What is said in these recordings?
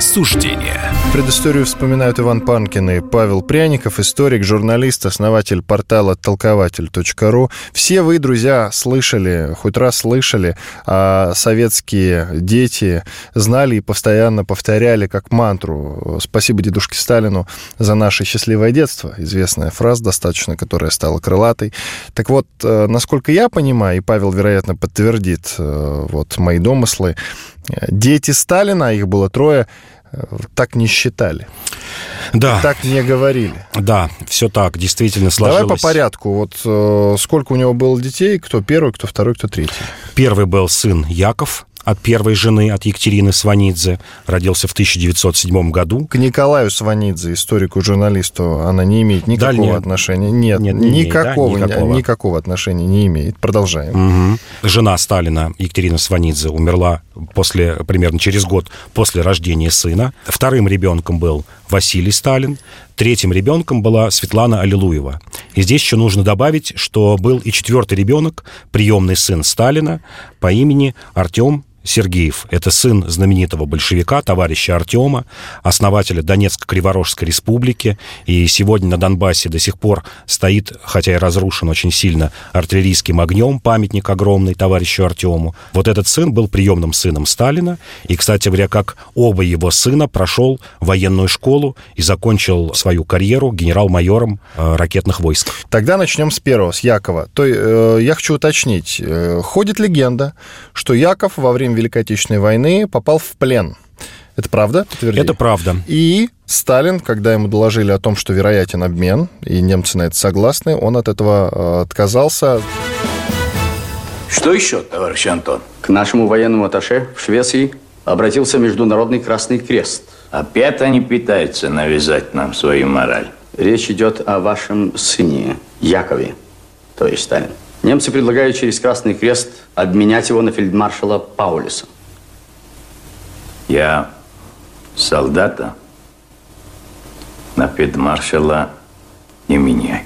Суждения. Предысторию вспоминают Иван Панкин и Павел Пряников, историк, журналист, основатель портала толкователь.ру. Все вы, друзья, слышали, хоть раз слышали, а советские дети знали и постоянно повторяли как мантру «Спасибо дедушке Сталину за наше счастливое детство». Известная фраза достаточно, которая стала крылатой. Так вот, э, насколько я понимаю, и Павел, вероятно, подтвердит э, вот мои домыслы, дети Сталина, их было трое, так не считали. Да. Так не говорили. Да, все так, действительно сложилось. Давай по порядку. Вот э, сколько у него было детей, кто первый, кто второй, кто третий? Первый был сын Яков, от первой жены, от Екатерины Сванидзе. Родился в 1907 году. К Николаю Сванидзе, историку, журналисту, она не имеет никакого Дальнее... отношения. Нет, нет не никакого, имеет, да? никакого. никакого отношения не имеет. Продолжаем. Угу. Жена Сталина, Екатерина Сванидзе, умерла после, примерно через год после рождения сына. Вторым ребенком был Василий Сталин. Третьим ребенком была Светлана Аллилуева. И здесь еще нужно добавить, что был и четвертый ребенок, приемный сын Сталина по имени Артем Сергеев. Это сын знаменитого большевика, товарища Артема, основателя Донецко-Криворожской республики. И сегодня на Донбассе до сих пор стоит, хотя и разрушен очень сильно артиллерийским огнем, памятник огромный товарищу Артему. Вот этот сын был приемным сыном Сталина. И, кстати говоря, как оба его сына прошел военную школу и закончил свою карьеру генерал-майором э, ракетных войск. Тогда начнем с первого, с Якова. То, э, я хочу уточнить. Э, ходит легенда, что Яков во время Великой Отечественной войны попал в плен. Это правда? Подтверди. Это правда. И Сталин, когда ему доложили о том, что вероятен обмен, и немцы на это согласны, он от этого э, отказался. Что еще, товарищ Антон? К нашему военному атташе в Швеции обратился Международный Красный Крест. Опять они пытаются навязать нам свою мораль. Речь идет о вашем сыне, Якове, то есть Сталин. Немцы предлагают через Красный Крест обменять его на фельдмаршала Паулиса. Я солдата на фельдмаршала не меняю.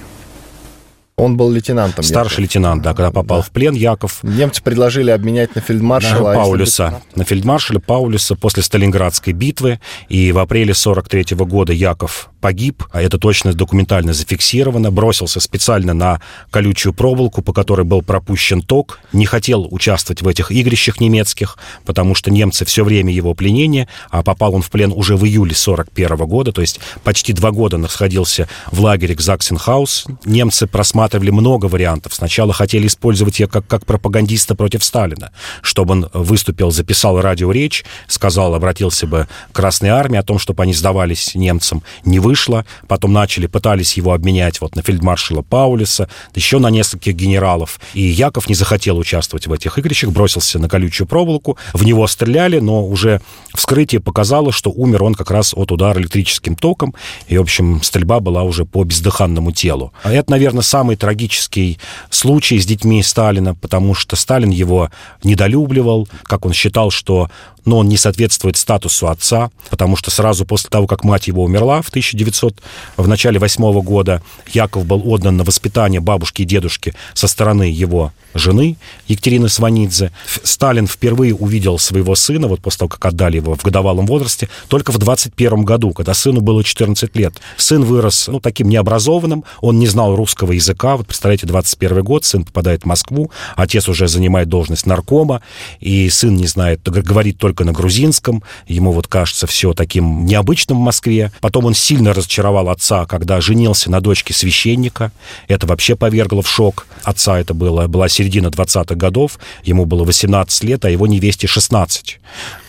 Он был лейтенантом. Старший лейтенант, да, когда попал да. в плен, Яков. Немцы предложили обменять на фельдмаршала... На Паулюса. На фельдмаршала Паулюса после Сталинградской битвы. И в апреле 43 года Яков погиб, а это точно документально зафиксировано, бросился специально на колючую проволоку, по которой был пропущен ток, не хотел участвовать в этих игрищах немецких, потому что немцы все время его пленения, а попал он в плен уже в июле 41 года, то есть почти два года находился в лагере Заксенхаус. Немцы просматривали много вариантов. Сначала хотели использовать его как, как пропагандиста против Сталина, чтобы он выступил, записал радиоречь, сказал, обратился бы к Красной Армии о том, чтобы они сдавались немцам, не вы вышло. Потом начали, пытались его обменять вот на фельдмаршала Паулиса, еще на нескольких генералов. И Яков не захотел участвовать в этих игрищах, бросился на колючую проволоку. В него стреляли, но уже вскрытие показало, что умер он как раз от удара электрическим током. И, в общем, стрельба была уже по бездыханному телу. А это, наверное, самый трагический случай с детьми Сталина, потому что Сталин его недолюбливал, как он считал, что но он не соответствует статусу отца, потому что сразу после того, как мать его умерла в 1900, в начале восьмого года, Яков был отдан на воспитание бабушки и дедушки со стороны его жены Екатерины Сванидзе. Сталин впервые увидел своего сына, вот после того, как отдали его в годовалом возрасте, только в 21 году, когда сыну было 14 лет. Сын вырос, ну, таким необразованным, он не знал русского языка. Вот, представляете, 21 год, сын попадает в Москву, отец уже занимает должность наркома, и сын не знает, говорит только на грузинском, ему вот кажется все таким необычным в Москве. Потом он сильно разочаровал отца, когда женился на дочке священника. Это вообще повергло в шок. Отца это было, была серия середина 20-х годов, ему было 18 лет, а его невесте 16.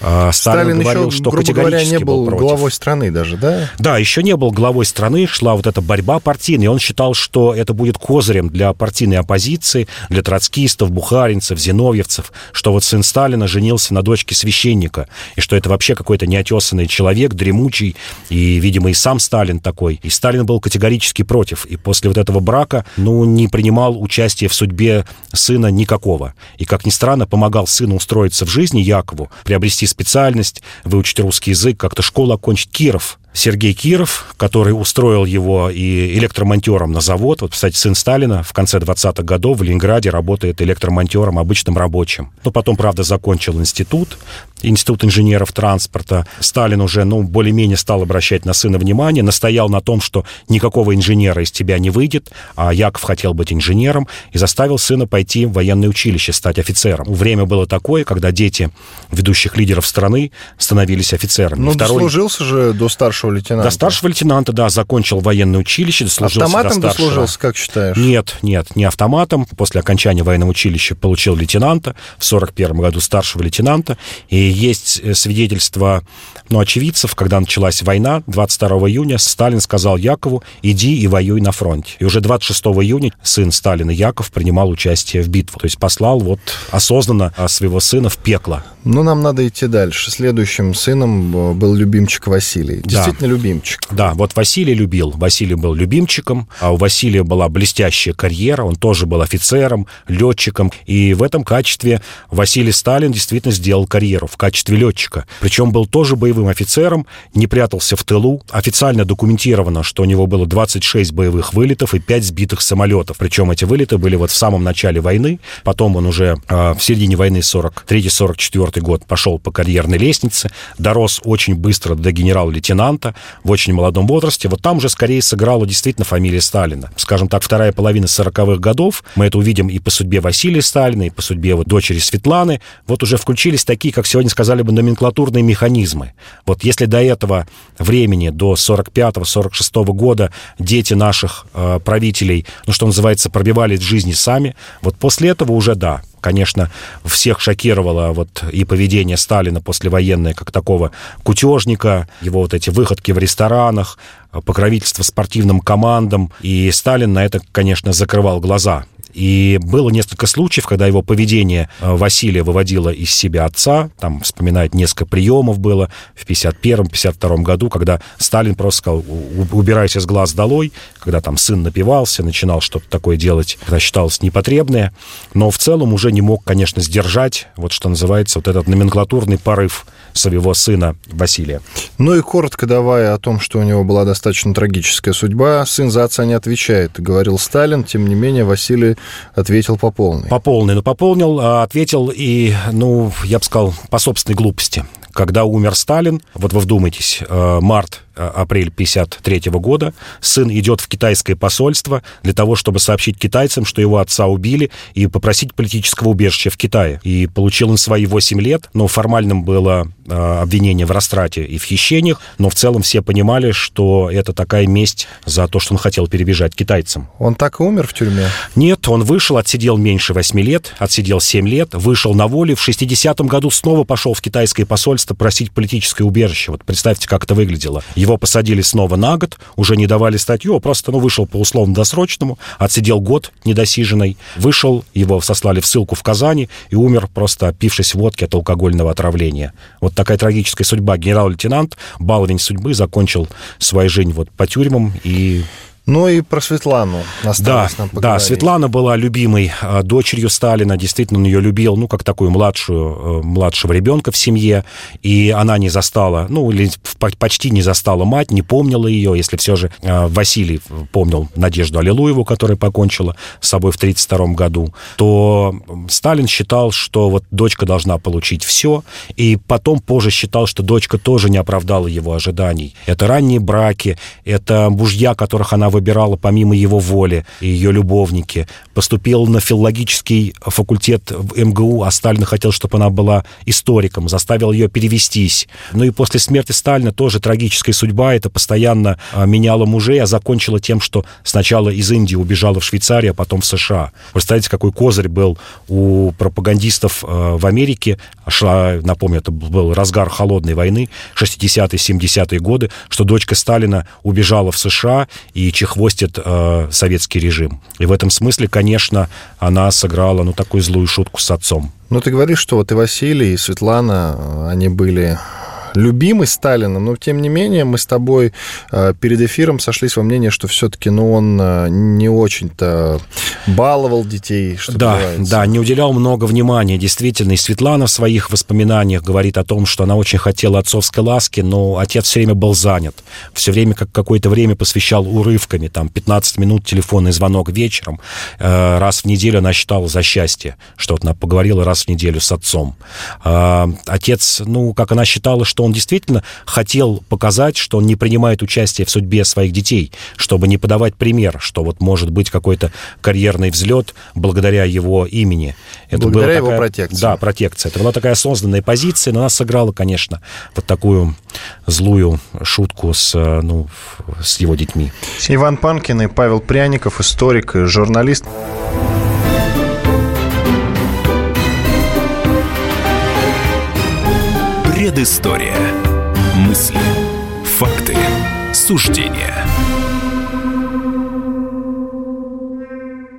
А, Сталин, Сталин говорил, еще, что грубо говоря, не был, был главой страны даже, да? Да, еще не был главой страны, шла вот эта борьба партийная, и он считал, что это будет козырем для партийной оппозиции, для троцкистов, бухаринцев, зиновьевцев, что вот сын Сталина женился на дочке священника, и что это вообще какой-то неотесанный человек, дремучий, и, видимо, и сам Сталин такой. И Сталин был категорически против, и после вот этого брака, ну, не принимал участие в судьбе сына никакого. И, как ни странно, помогал сыну устроиться в жизни Якову, приобрести специальность, выучить русский язык, как-то школу окончить. Киров Сергей Киров, который устроил его и электромонтером на завод. Вот, кстати, сын Сталина в конце 20-х годов в Ленинграде работает электромонтером, обычным рабочим. Но потом, правда, закончил институт, институт инженеров транспорта. Сталин уже, ну, более-менее стал обращать на сына внимание, настоял на том, что никакого инженера из тебя не выйдет, а Яков хотел быть инженером и заставил сына пойти в военное училище, стать офицером. Время было такое, когда дети ведущих лидеров страны становились офицерами. Ну, Второй... дослужился же до старшего лейтенанта. До старшего лейтенанта, да, закончил военное училище, дослужился Автоматом до старшего. дослужился, как считаешь? Нет, нет, не автоматом. После окончания военного училища получил лейтенанта, в 41 году старшего лейтенанта, и есть э, свидетельство ну, очевидцев, когда началась война, 22 июня Сталин сказал Якову, иди и воюй на фронте. И уже 26 июня сын Сталина Яков принимал участие в битву. То есть послал вот осознанно а, своего сына в пекло. Ну, нам надо идти дальше. Следующим сыном э, был любимчик Василий. Действительно да. любимчик. Да, вот Василий любил. Василий был любимчиком, а у Василия была блестящая карьера, он тоже был офицером, летчиком. И в этом качестве Василий Сталин действительно сделал карьеру в качестве летчика. Причем был тоже боевым офицером, не прятался в тылу. Официально документировано, что у него было 26 боевых вылетов и 5 сбитых самолетов. Причем эти вылеты были вот в самом начале войны. Потом он уже э, в середине войны 43-44 год пошел по карьерной лестнице, дорос очень быстро до генерал-лейтенанта в очень молодом возрасте. Вот там уже скорее сыграла действительно фамилия Сталина. Скажем так, вторая половина 40-х годов. Мы это увидим и по судьбе Василия Сталина, и по судьбе вот дочери Светланы. Вот уже включились такие, как сегодня сказали бы, номенклатурные механизмы. Вот если до этого времени, до 45-46 года, дети наших э, правителей, ну, что называется, пробивали жизни сами, вот после этого уже да, конечно, всех шокировало вот и поведение Сталина послевоенное, как такого кутежника, его вот эти выходки в ресторанах, покровительство спортивным командам. И Сталин на это, конечно, закрывал глаза. И было несколько случаев, когда его поведение э, Василия выводило из себя отца. Там вспоминает несколько приемов было в 51-52 году, когда Сталин просто сказал, убирайся с глаз долой, когда там сын напивался, начинал что-то такое делать, когда считалось непотребное. Но в целом уже не мог, конечно, сдержать, вот что называется, вот этот номенклатурный порыв своего сына Василия. Ну и коротко давая о том, что у него была достаточно трагическая судьба, сын за отца не отвечает, говорил Сталин, тем не менее Василий ответил по полной. По полной, но пополнил, а ответил и, ну, я бы сказал, по собственной глупости. Когда умер Сталин, вот вы вдумайтесь, э, март Э, апрель 53 года, сын идет в китайское посольство для того, чтобы сообщить китайцам, что его отца убили, и попросить политического убежища в Китае. И получил он свои 8 лет, но формальным было э, обвинение в растрате и в хищениях, но в целом все понимали, что это такая месть за то, что он хотел перебежать китайцам. Он так и умер в тюрьме? Нет, он вышел, отсидел меньше 8 лет, отсидел 7 лет, вышел на волю, в 60-м году снова пошел в китайское посольство просить политическое убежище. Вот представьте, как это выглядело. Его посадили снова на год, уже не давали статью, а просто ну, вышел по условно-досрочному, отсидел год недосиженный, вышел, его сослали в ссылку в Казани и умер, просто опившись водки от алкогольного отравления. Вот такая трагическая судьба. Генерал-лейтенант, баловень судьбы, закончил свою жизнь вот по тюрьмам и ну и про Светлану осталось да, нам поговорить. Да, Светлана была любимой э, дочерью Сталина, действительно он ее любил, ну, как такую младшую, э, младшего ребенка в семье, и она не застала, ну, или почти не застала мать, не помнила ее, если все же э, Василий помнил Надежду Аллилуеву, которая покончила с собой в 1932 году, то Сталин считал, что вот дочка должна получить все, и потом позже считал, что дочка тоже не оправдала его ожиданий. Это ранние браки, это мужья, которых она выбирала помимо его воли, и ее любовники. Поступила на филологический факультет в МГУ, а Сталин хотел, чтобы она была историком, заставил ее перевестись. Ну и после смерти Сталина тоже трагическая судьба, это постоянно а, меняла мужей, а закончила тем, что сначала из Индии убежала в Швейцарию, а потом в США. Представляете, какой козырь был у пропагандистов а, в Америке. Шла, напомню, это был разгар холодной войны, 60-е, 70-е годы, что дочка Сталина убежала в США, и чехвостит э, советский режим. И в этом смысле, конечно, она сыграла, ну, такую злую шутку с отцом. Ну, ты говоришь, что вот и Василий, и Светлана, они были любимый Сталином, но тем не менее мы с тобой э, перед эфиром сошлись во мнении, что все-таки ну, он э, не очень-то баловал детей. Что да, называется. да, не уделял много внимания, действительно. И Светлана в своих воспоминаниях говорит о том, что она очень хотела отцовской ласки, но отец все время был занят. Все время как какое-то время посвящал урывками, там 15 минут телефонный звонок вечером. Э, раз в неделю она считала за счастье, что вот она поговорила раз в неделю с отцом. Э, отец, ну, как она считала, что он действительно хотел показать, что он не принимает участие в судьбе своих детей, чтобы не подавать пример, что вот может быть какой-то карьерный взлет благодаря его имени. Это благодаря его такая, протекции. Да, протекция. Это была такая осознанная позиция, но она сыграла, конечно, вот такую злую шутку с, ну, с его детьми. Иван Панкин и Павел Пряников, историк и журналист. Предыстория. Мысли, факты, суждения –